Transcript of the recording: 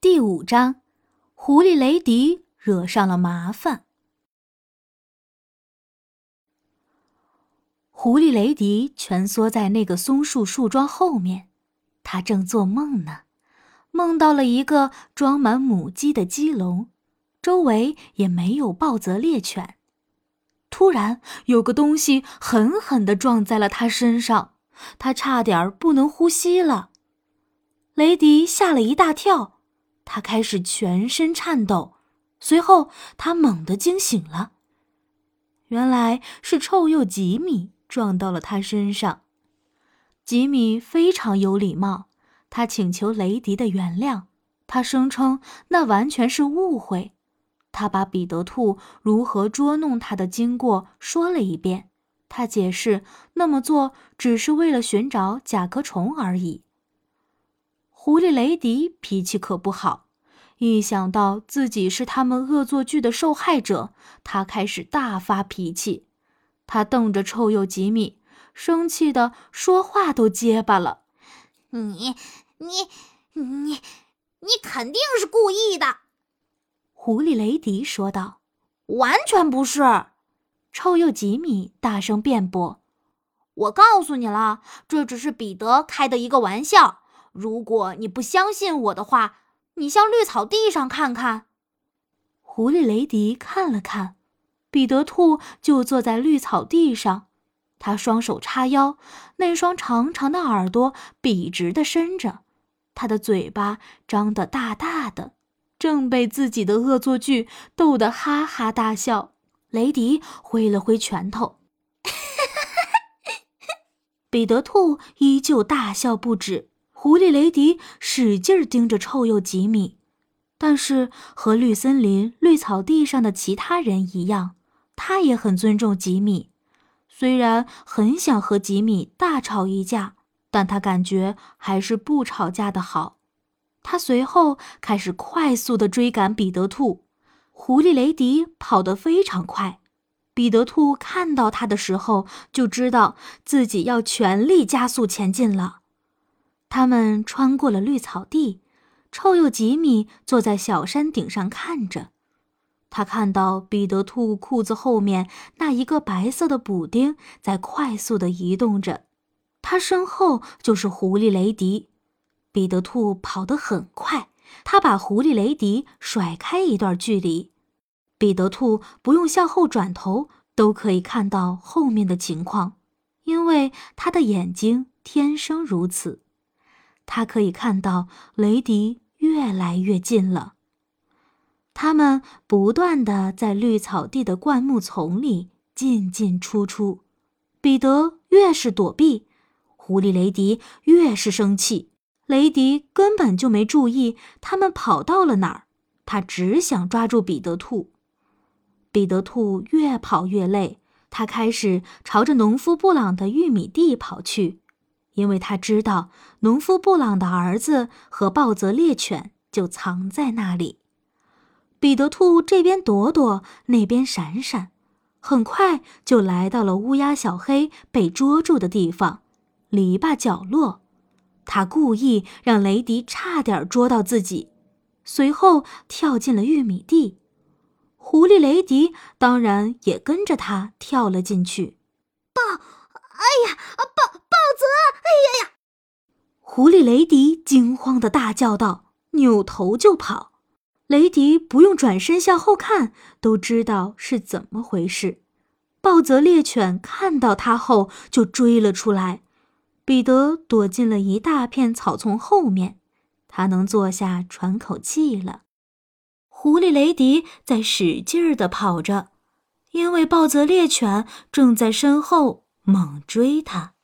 第五章，狐狸雷迪惹上了麻烦。狐狸雷迪蜷缩在那个松树树桩后面，他正做梦呢，梦到了一个装满母鸡的鸡笼，周围也没有暴泽猎犬。突然，有个东西狠狠的撞在了他身上，他差点不能呼吸了。雷迪吓了一大跳。他开始全身颤抖，随后他猛地惊醒了。原来是臭鼬吉米撞到了他身上。吉米非常有礼貌，他请求雷迪的原谅。他声称那完全是误会。他把彼得兔如何捉弄他的经过说了一遍。他解释那么做只是为了寻找甲壳虫而已。狐狸雷迪脾气可不好，一想到自己是他们恶作剧的受害者，他开始大发脾气。他瞪着臭鼬吉米，生气的说话都结巴了：“你、你、你、你肯定是故意的！”狐狸雷迪说道。“完全不是！”臭鼬吉米大声辩驳。“我告诉你了，这只是彼得开的一个玩笑。”如果你不相信我的话，你向绿草地上看看。狐狸雷迪看了看，彼得兔就坐在绿草地上，他双手叉腰，那双长长的耳朵笔直的伸着，他的嘴巴张得大大的，正被自己的恶作剧逗得哈哈大笑。雷迪挥了挥拳头，彼得兔依旧大笑不止。狐狸雷迪使劲盯着臭鼬吉米，但是和绿森林绿草地上的其他人一样，他也很尊重吉米。虽然很想和吉米大吵一架，但他感觉还是不吵架的好。他随后开始快速的追赶彼得兔。狐狸雷迪跑得非常快，彼得兔看到他的时候就知道自己要全力加速前进了。他们穿过了绿草地，臭鼬吉米坐在小山顶上看着。他看到彼得兔裤子后面那一个白色的补丁在快速的移动着，他身后就是狐狸雷迪。彼得兔跑得很快，他把狐狸雷迪甩开一段距离。彼得兔不用向后转头都可以看到后面的情况，因为他的眼睛天生如此。他可以看到雷迪越来越近了。他们不断的在绿草地的灌木丛里进进出出。彼得越是躲避，狐狸雷迪越是生气。雷迪根本就没注意他们跑到了哪儿，他只想抓住彼得兔。彼得兔越跑越累，他开始朝着农夫布朗的玉米地跑去。因为他知道农夫布朗的儿子和暴泽猎犬就藏在那里，彼得兔这边躲躲，那边闪闪，很快就来到了乌鸦小黑被捉住的地方——篱笆角落。他故意让雷迪差点捉到自己，随后跳进了玉米地。狐狸雷迪当然也跟着他跳了进去。狐狸雷迪惊慌的大叫道，扭头就跑。雷迪不用转身向后看，都知道是怎么回事。暴泽猎犬看到他后就追了出来。彼得躲进了一大片草丛后面，他能坐下喘口气了。狐狸雷迪在使劲儿的跑着，因为暴泽猎犬正在身后猛追他。